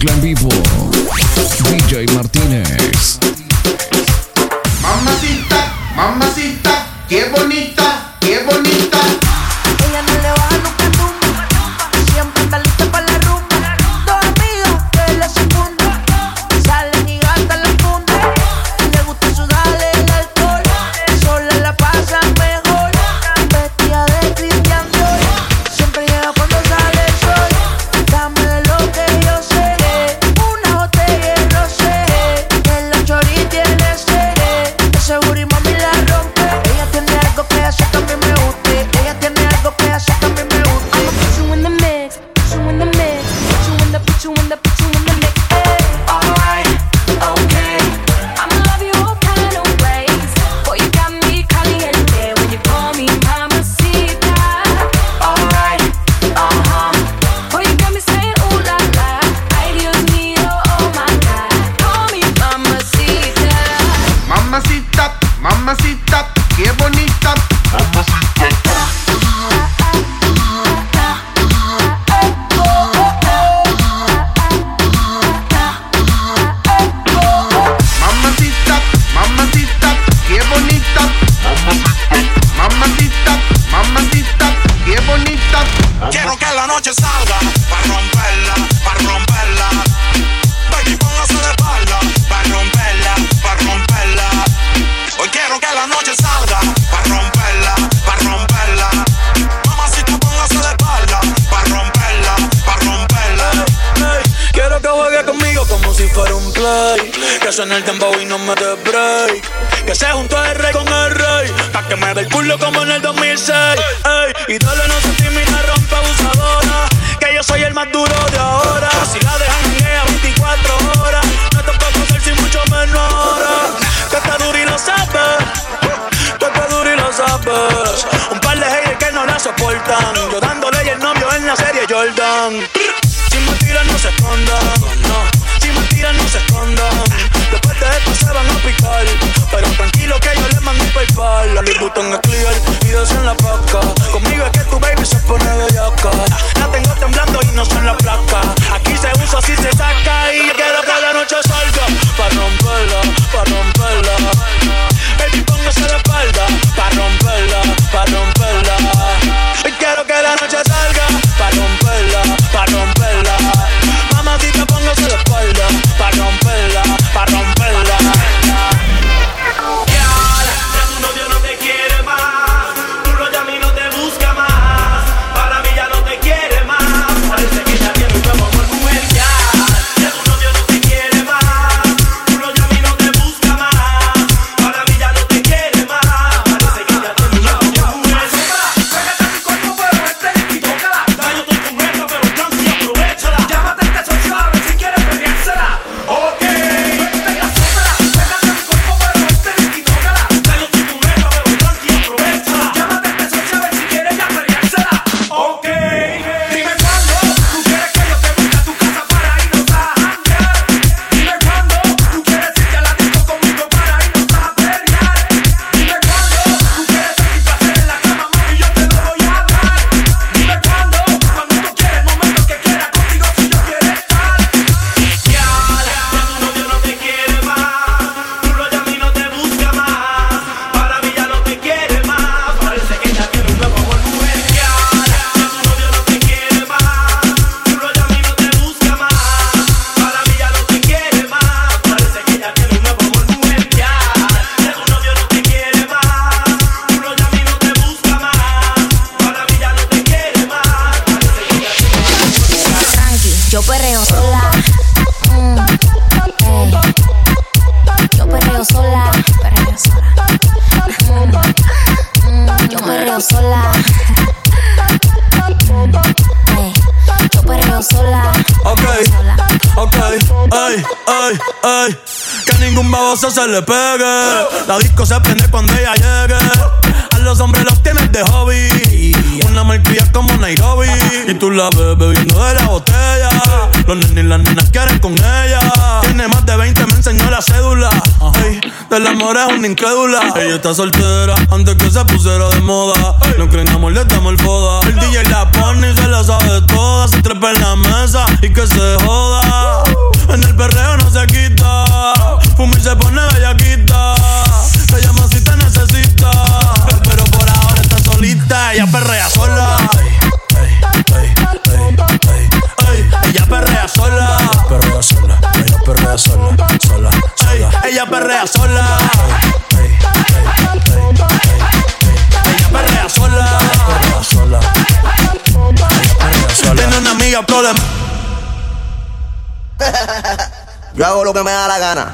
mezcla en vivo. DJ Martínez. Mamacita, mamacita, qué bonita. le pegue. La disco se prende cuando ella llegue. A los hombres los tienes de hobby. Una marquilla como Nairobi. Y tú la ves bebiendo de la botella los nenes y las nenas quieren con ella. Tiene más de 20, me enseñó la cédula. Ey, del amor es una incrédula. Ella está soltera antes que se pusiera de moda. No creen amor, le estamos el foda. El DJ la pone y se la sabe toda. Se trepa en la mesa y que se joda. En el perreo no se quita. Fuma y se pone bellaquita. Se llama si te necesita. Pero por ahora está solita, ella perrea sola. Ella perrea sola. Perrea sola, ella perrea sola, sola, Ey, sola. ella perrea sola. Ella perrea sola. Perrea sola. Ella perrea sola. Tiene una amiga problema. Yo hago lo que me da la gana.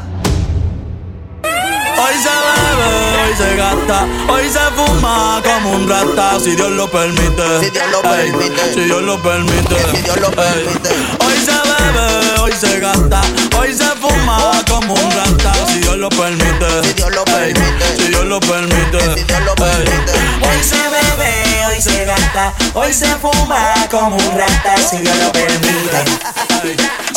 Hoy se bebe, hoy se gasta, hoy se fuma como un rata, si Dios lo permite. Si Dios lo Ey, permite. si Dios lo permite. Si Dios lo permite. Hoy se bebe, hoy se gasta, hoy se fuma como un rata, si Dios lo permite. Si Dios lo Ey, permite. Si Dios lo permite. Si Dios lo permite. Hoy se bebe, hoy se gasta, hoy se fuma como un rata, si Dios lo permite,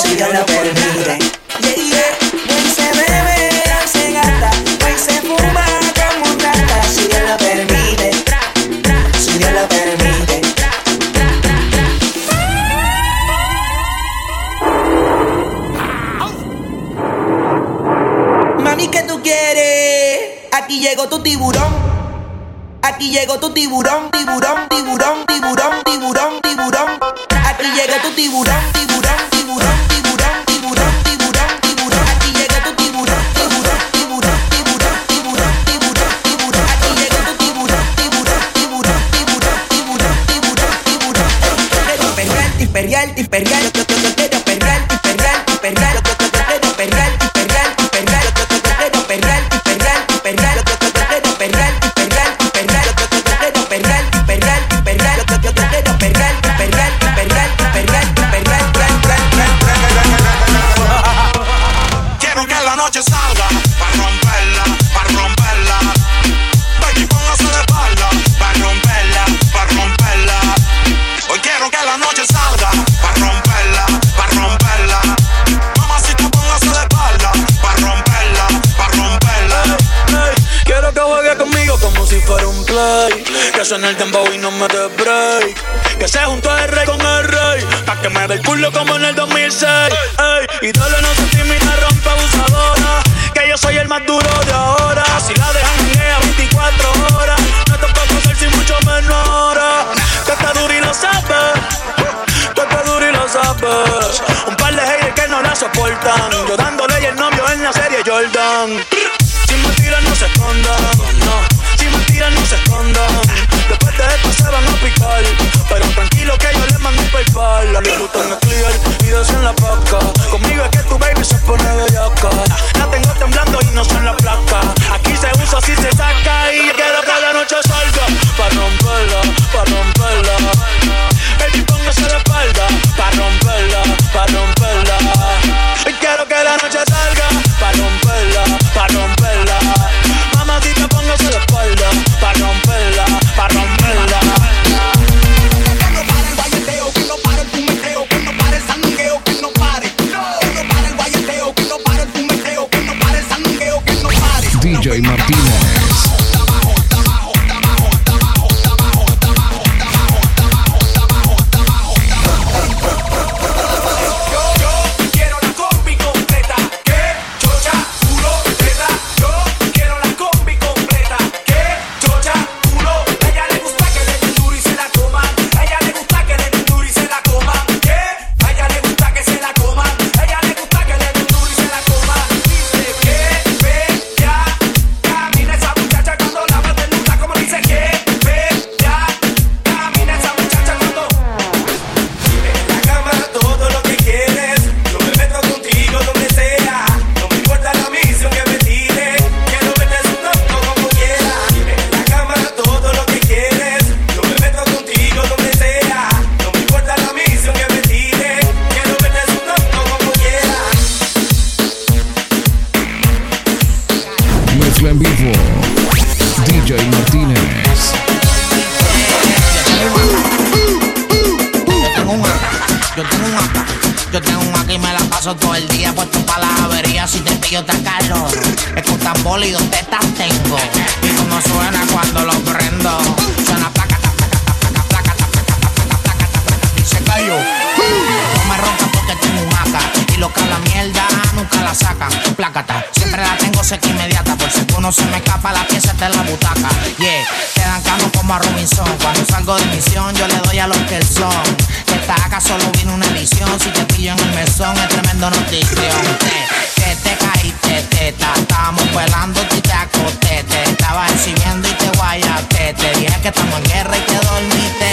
si Dios lo permite. Yeah, yeah. Hoy se bebe, hoy se gasta, tiburón. Tiburón, tiburón, tiburón. Aquí llega tu tiburón, tiburón, imperial, yo quiero yo quiero imperial, imperial, imperial, Suene el tempo y no me dé break. Que se junto el rey con el rey. Pa' que me dé el culo como en el 2006. Ey, y dale no se timida, rompe abusadora. Que yo soy el más duro de ahora. Si la dejan janguea 24 horas. No te puedo hacer sin mucho menos ahora. Que está duro y lo sabes. Tú estás duro y lo sabes. Un par de haters que no la soportan. Yo dándole y el novio en la serie Jordan. Gustan el clear y en la placa. Paso todo el día puesto para la avería. Si te pillo te calor, es con tambor y dos tetas tengo. Y como suena cuando lo prendo, suena placa, ta, placa, ta, placa, placa, ta, placa, ta, placa, placa, ta, placa, y se cayó. No me rompas porque tengo un acá y lo que la mierda plácata. Siempre la tengo seca inmediata, por si uno se me escapa la pieza está en la butaca. Yeah, quedan canos como a Robinson. Cuando salgo de misión, yo le doy a los que son. Que esta acá solo viene una edición. Si te pillo en el mesón, es tremendo notición. Te, que te caíste, teta. Estábamos velando y te acosté. Te estaba exhibiendo y te guayaste. Te dije que estamos en guerra y te dormiste.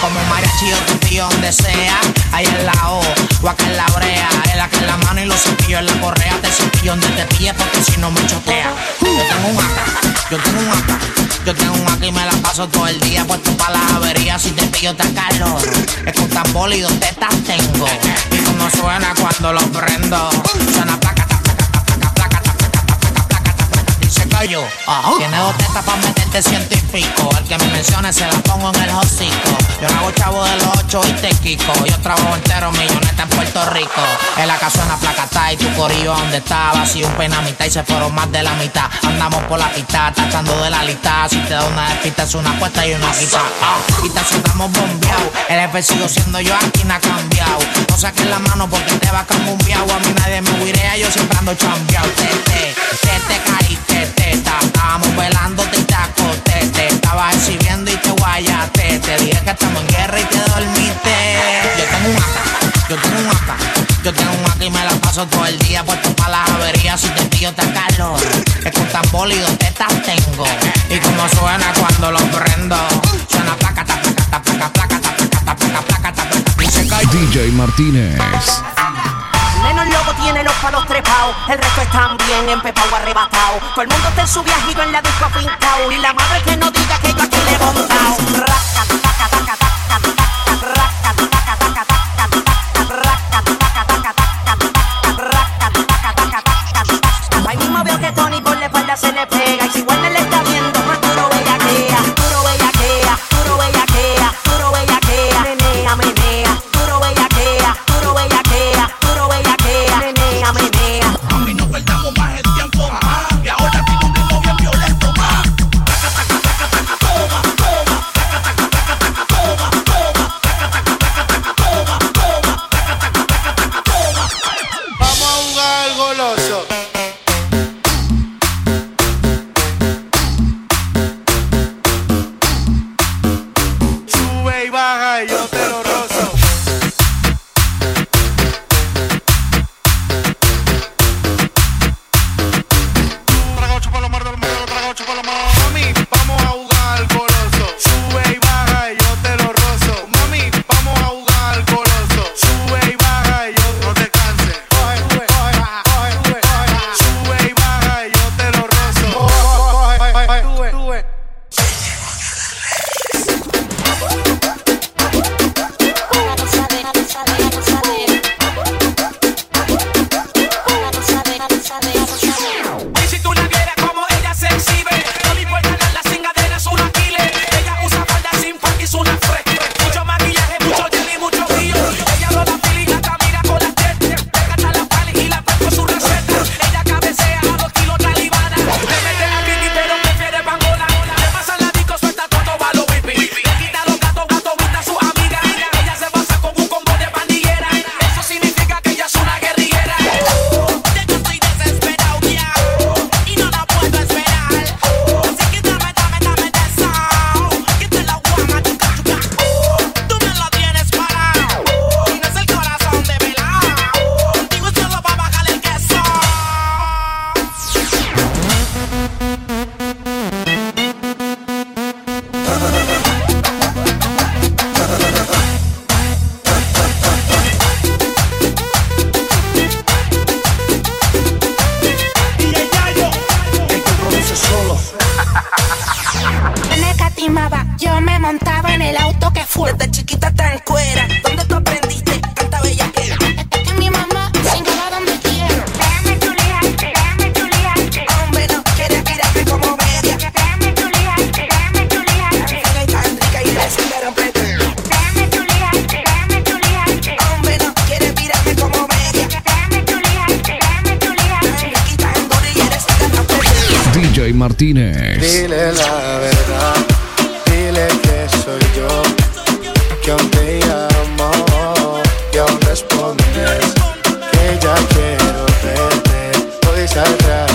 Como mariachi yo te pillo donde sea. Ahí en la O, o en la brea. El acá en la mano y los cepillos en la correa. Te cepillo donde te pille porque si no me chotea. Yo tengo un acá, yo tengo un acá. Yo tengo un acá y me la paso todo el día puesto para las averías. Si te pillo te calor. Es con tambor y dos tetas tengo. Y como suena cuando lo prendo. Suena tiene dos tetas para meterte científico. El que me mencione se la pongo en el hocico. Yo no hago chavo de los ocho y te quico. Yo trabajo entero milloneta en Puerto Rico. En la casa una placa está y tu corillo donde estaba. Si un pena mitad y se fueron más de la mitad. Andamos por la pista, tachando de la lista. Si te da una despista es una apuesta y una quita. Ah, y te estamos bombeados. El F sigo siendo yo aquí no ha cambiado. No saques la mano porque te va un viao. A mí nadie me huirea, yo siempre ando chambeado. Te, te, te, te caíste, Estábamos velando y te. Te estaba exhibiendo y te guayaste. Te dije que estamos en guerra y te dormiste. Yo tengo un acá, yo tengo un acá. Yo tengo un acá y me la paso todo el día puesto para las averías. Si te pillo te calor. Es con tambor y dos tetas tengo. Y como suena cuando lo prendo. Suena placa, ta, placa, ta, placa, placa, ta, placa, ta, placa, placa, ta, DJ Martínez. Menos loco tiene los palos trepados, el resto están bien empepado, arrebatado. Todo el mundo está en su viajito en la disco afincao. Y la madre que no diga que yo aquí le he montado. escondes, que ya quiero verte, hoy saldrá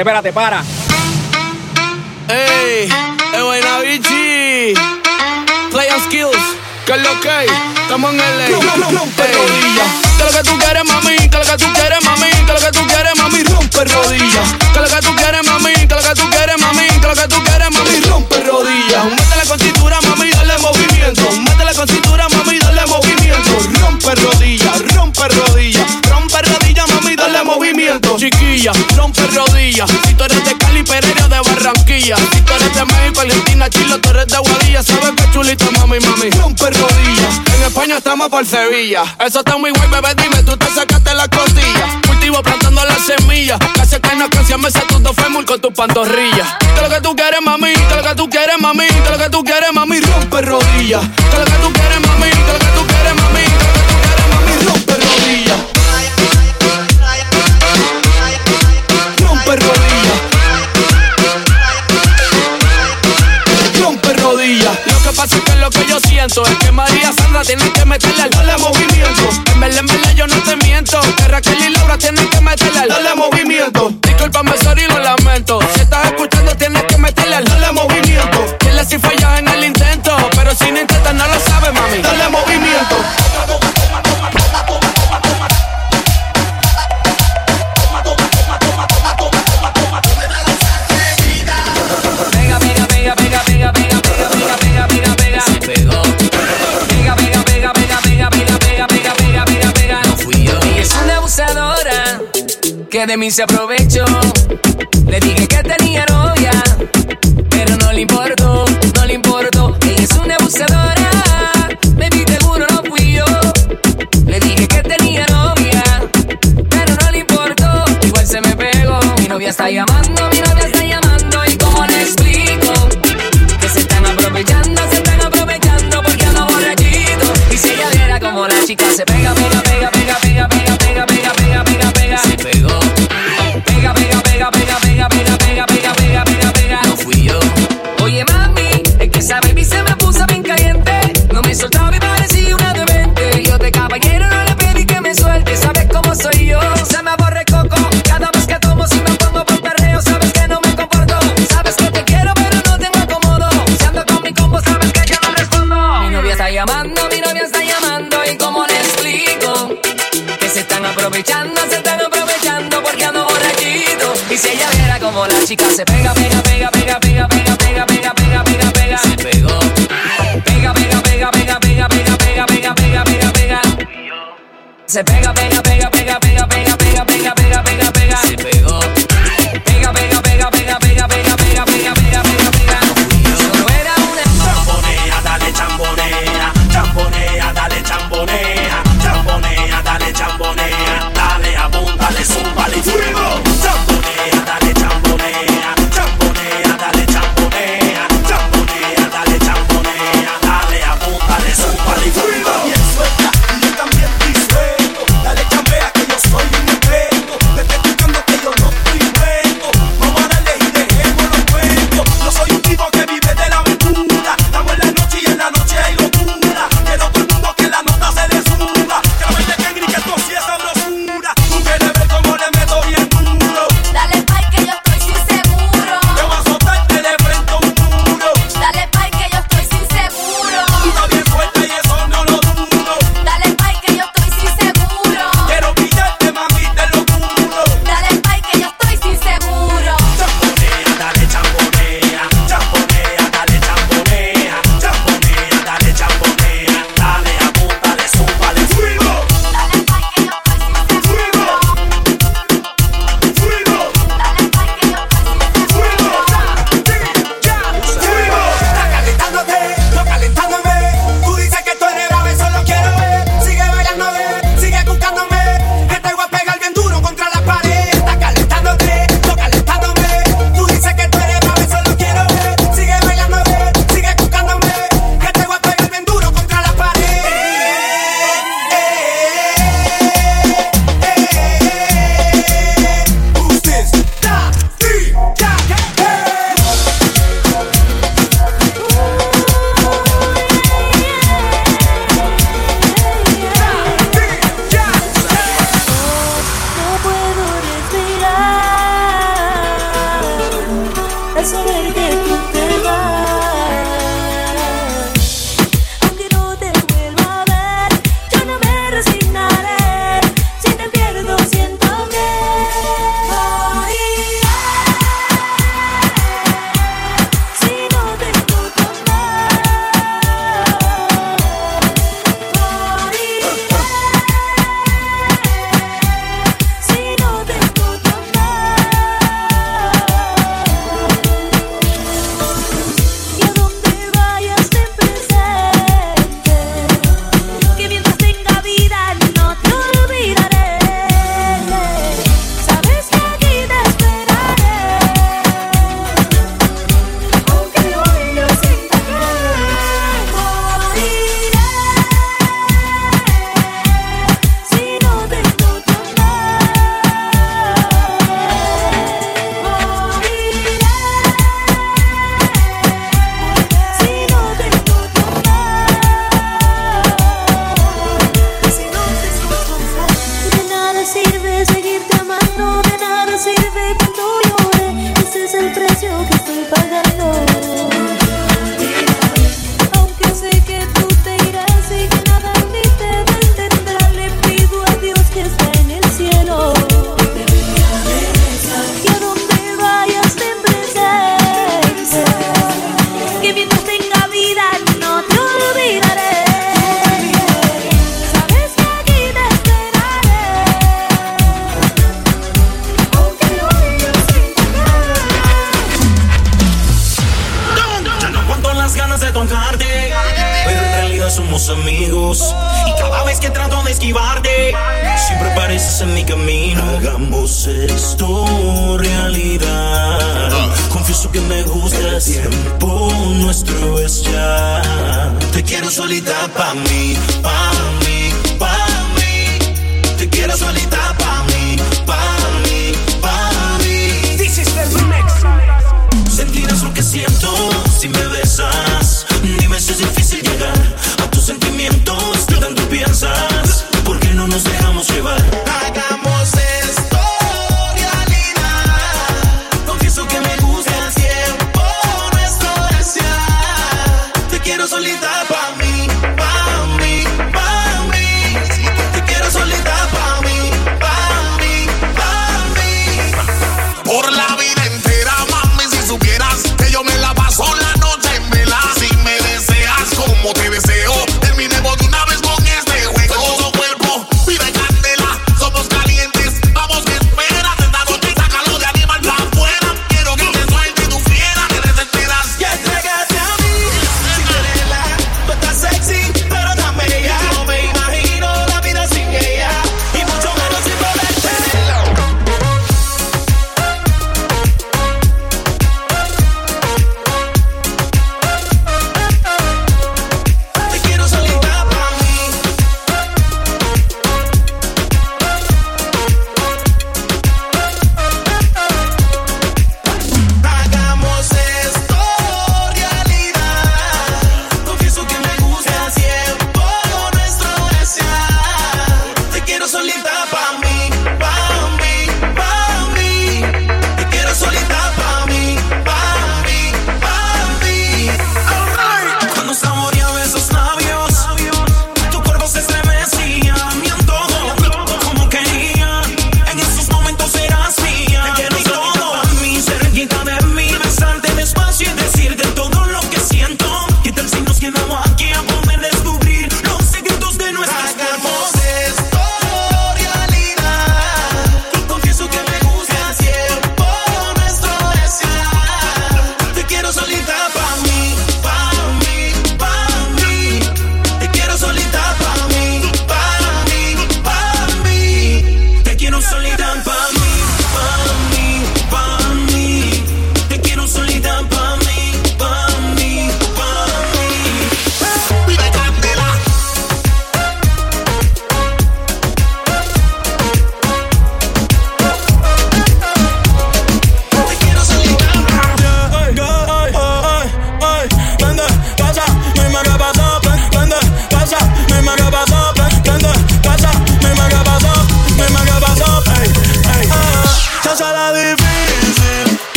espérate, espérate, para. Ey, Bichi. Play on skills. Que es lo que hay? Estamos en el Rompe, rompe rodillas. Que lo que tú quieres, mami. Que lo que tú quieres, mami. Que lo que tú quieres, mami. Rompe rodillas. Que lo que tú quieres, mami. rompe rodillas. Si tú eres de Cali, pero eres de Barranquilla. Si tú eres de México, Argentina, Chile, tú eres de Guadilla. Sabes que chulito, mami, mami, rompe rodillas. En España estamos por Sevilla. Eso está muy guay, bebé, dime, tú te sacaste la costilla. Cultivo plantando las semillas. Casi que no canción me tus dos fémur con tus pantorrillas. Que lo que tú quieres, mami, que lo que tú quieres, mami, que lo que tú quieres, mami, rompe rodillas. Que lo que tú quieres, mami. meterle al mí se aprovechó. venga, venga. Chica se pega,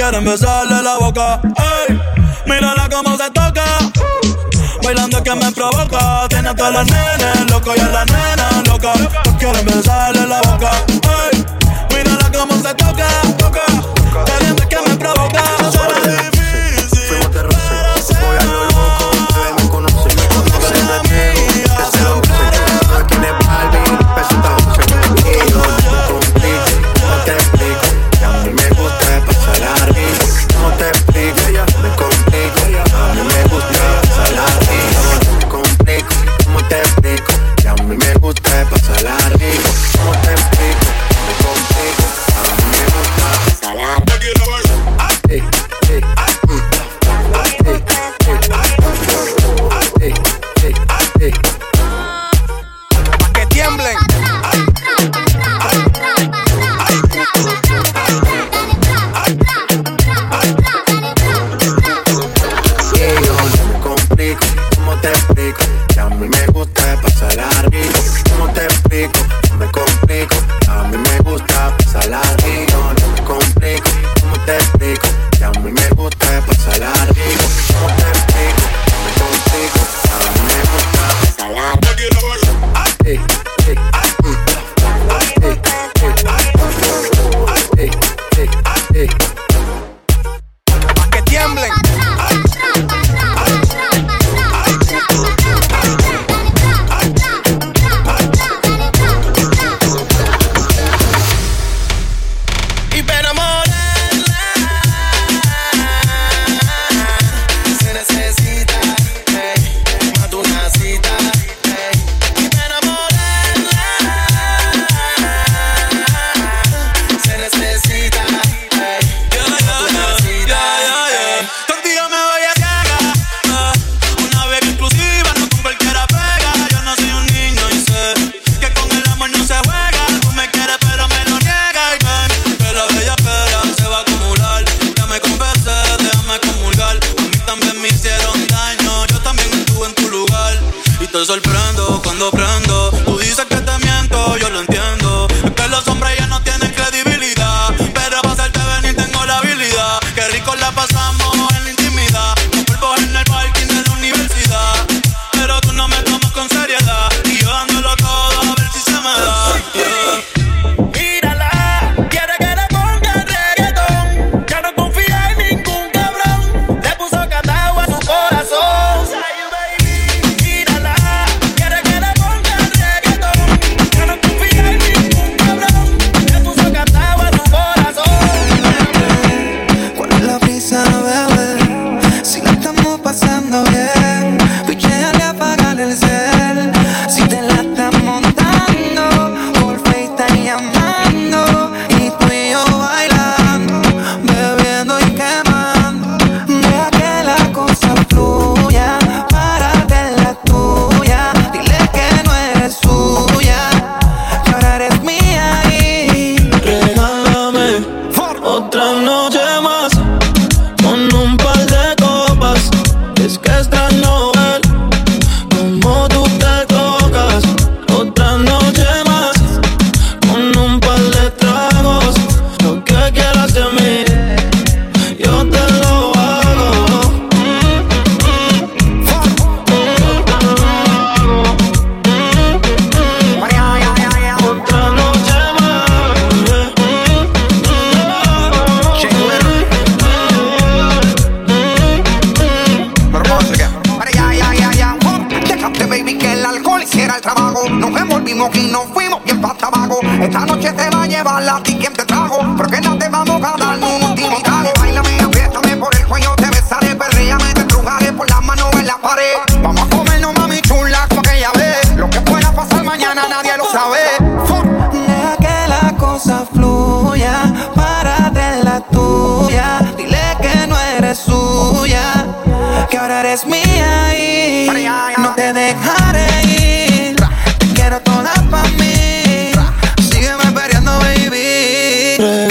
quieren besarle la boca. Ey, mírala cómo se toca. Bailando que me provoca. Tiene a todas las nenas loco y a la nena loca. No quieren besarle la boca. Ey, mírala cómo se toca. Caliente es que me provoca. complico. A mí me gusta pasarla rico, no te complico. ¿Cómo te explico? Que a mí me gusta pasarla que ahora eres mía y no te dejaré ir. Te quiero toda pa' mí. Sígueme peleando, baby.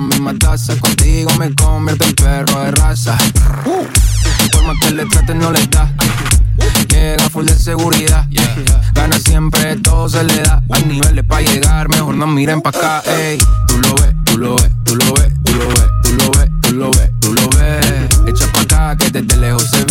Misma taza. Contigo me convierto en perro de raza. Por que le traten, no le da. Llega full de seguridad. Gana siempre, todo se le da. Hay niveles para llegar, mejor no miren pa' acá. Ey, tú lo ves, tú lo ves, tú lo ves, tú lo ves, tú lo ves, tú lo ves, tú lo ves. Echa pa' acá que desde lejos se ve.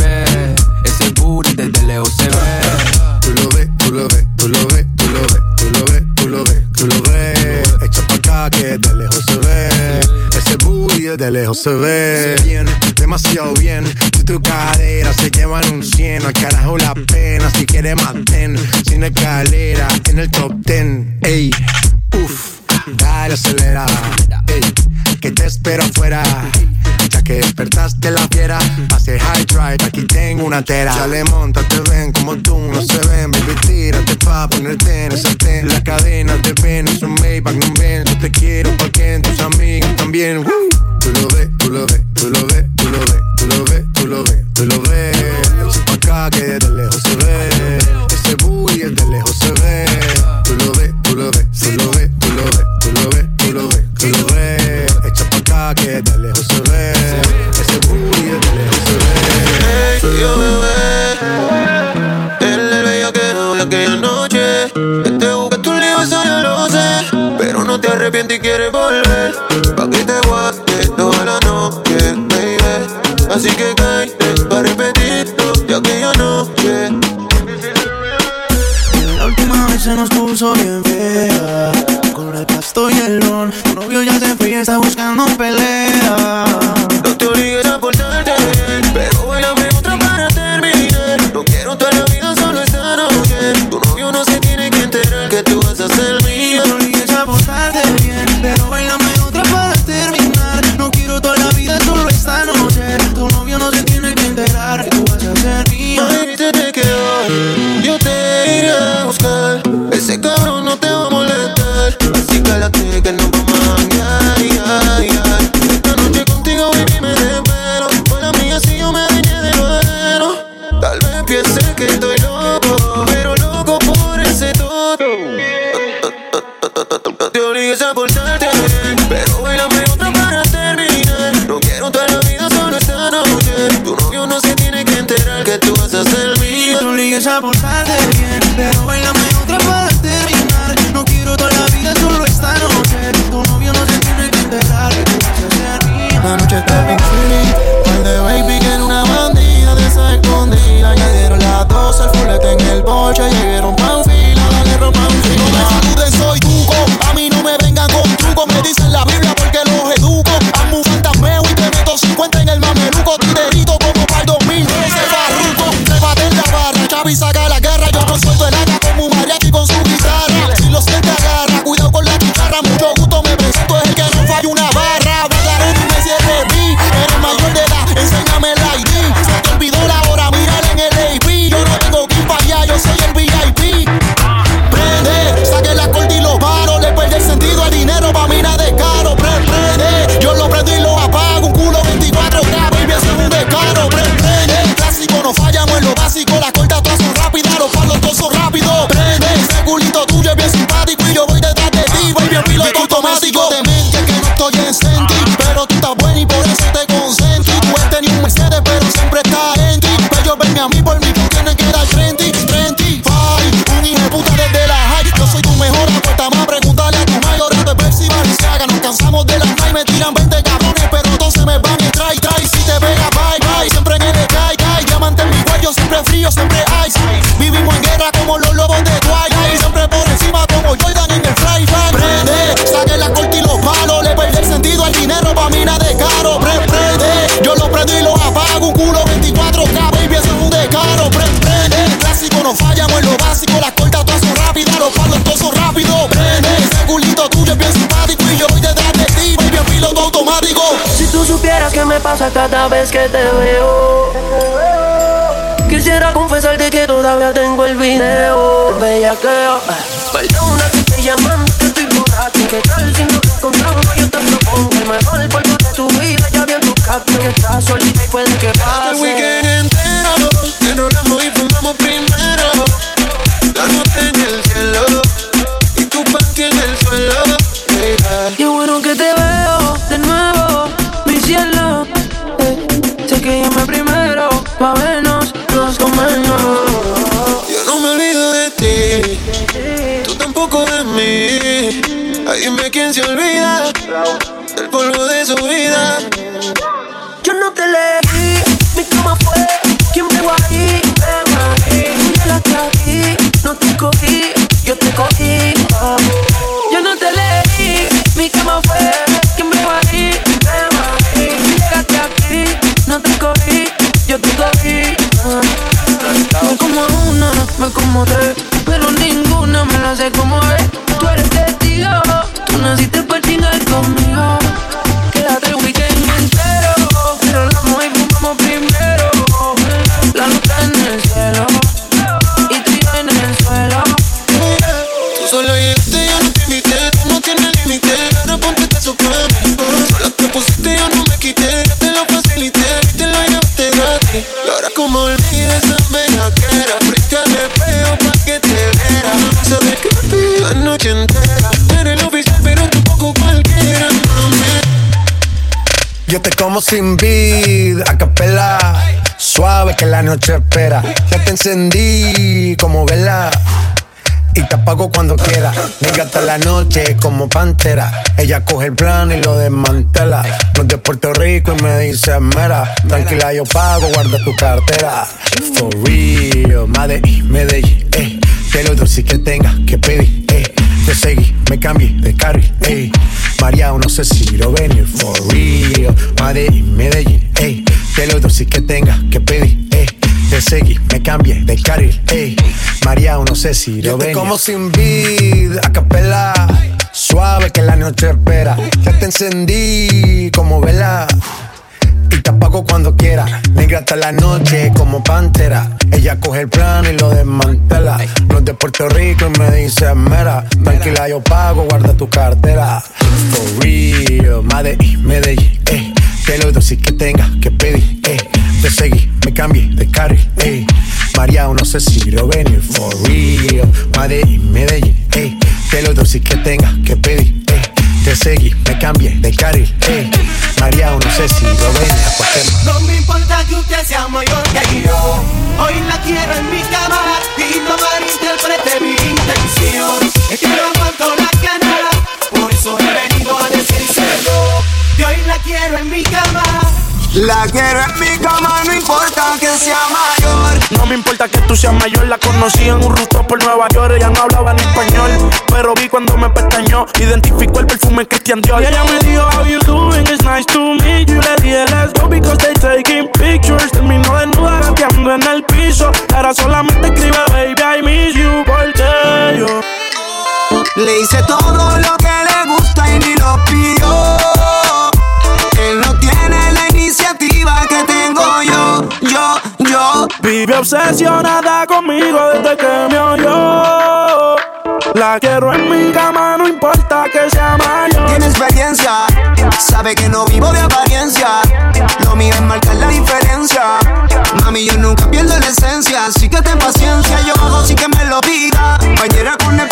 Lejos se ve. Bien, demasiado bien. Si tu cadera se llevan un 100, al carajo la pena. Si quieres mantén, sin escalera, en el top 10. Ey, uff, dale acelera. Ey, que te espero afuera. Ya que despertaste la fiera, pase high drive, aquí tengo una tera. Ya le monta, te ven como tú, no se ven, baby, tírate pa' ponerte en ese ten. La cadena de Venus, un Maybach, no ven, yo te quiero porque tus amigos también. Tú lo ves, tú lo ves, tú lo ves, tú lo ves, tú lo ves, tú lo ves, tú lo ves. Echa pa' acá que de lejos se ve, ese booty de lejos se ve. Tú lo ves, tú lo ves, tú lo ves, tú lo ves, tú lo ves, tú lo ves, tú lo ves. Que de lejos se ve, ese booty de lejos se ve. Soy yo, bebé. El del bellaqueo de aquella noche. Que te buscaste un lío, eso ya lo sé. Pero no te arrepientes y quieres volver. Pa' que te guaste toda la noche, baby. Así que cállate pa' repetirlo de aquella noche. La última vez se nos puso bien fea. Está buscando pelea. Que te veo. Quisiera confesarte que todavía tengo el video. Bella que Perdona que te llaman, que estoy borracho. ¿Qué tal si nos encontramos? Yo te propongo El mejor polvo de tu vida. Ya vi en tu casa que estás solita y puede que pase se olvida Del polvo de su vida Yo no te leí, mi cama fue quien pegó ahí. Tú llegaste aquí, no te cogí, yo te cogí. Yo no te leí, mi cama fue encendí como vela. Y te apago cuando quiera. Negra hasta la noche como pantera. Ella coge el plan y lo desmantela. No es de Puerto Rico y me dice mera. Tranquila, yo pago, guarda tu cartera. For real, Medellín, Medellín, eh. Te lo si que tenga que pedir, eh. Te seguí, me cambié de carril, eh. María, no sé si lo venir, for real. Medellín, Medellín, eh. Te lo si que tenga que pedir. Te seguí, me cambié de carril, ey. María, no sé si lo ven. como sin vid, a capela. Suave que la noche espera. Ya te encendí como vela. Y te apago cuando quiera. Negra hasta la noche como pantera. Ella coge el plan y lo desmantela. No es de Puerto Rico y me dice mera. Tranquila, yo pago, guarda tu cartera. For real, Medellín, Medellín, eh. Te lo doy si que tenga que pedir, eh. Te seguí, me cambié de carril, eh. María, no sé si lo venir, for real. Medellín, Medellín, eh. Te lo doy que tenga que pedir, eh. Te seguí, me cambié de carril, eh. María, no sé si lo venir, a cualquier No me importa que usted sea mayor que yo. Hoy la quiero en mi cama y no malinterprete mi intención. Es que no aguanto la canada, por eso he venido a decírselo. Que hoy la quiero en mi cama. La quiero en mi cama, no importa que sea mayor. No me importa que tú seas mayor, la conocí en un rooftop por Nueva York. Ella no hablaba en español, pero vi cuando me pestañó. Identificó el perfume Christian Dior. Y ella me dijo, How you doing? It's nice to meet you. Le dije, Let's go because they taking pictures. Terminó desnuda gateando en el piso. Ahora solamente escribe, Baby, I miss you. Porque yo. Le hice todo lo que le gusta y ni lo pidió. Vive obsesionada conmigo desde que me oyó. La quiero en mi cama, no importa que sea mayor. Tiene experiencia, sabe que no vivo de apariencia. Lo mío es marcar la diferencia. Mami, yo nunca pierdo la esencia, así que ten paciencia. Yo hago sin que me lo pida. Y con el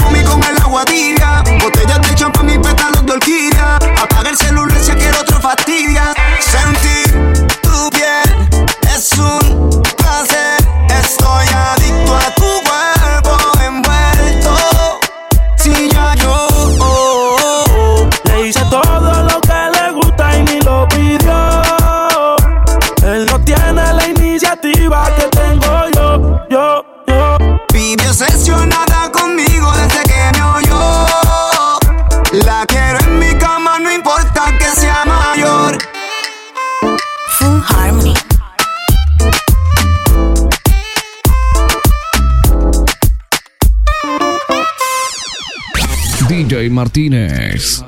Martínez.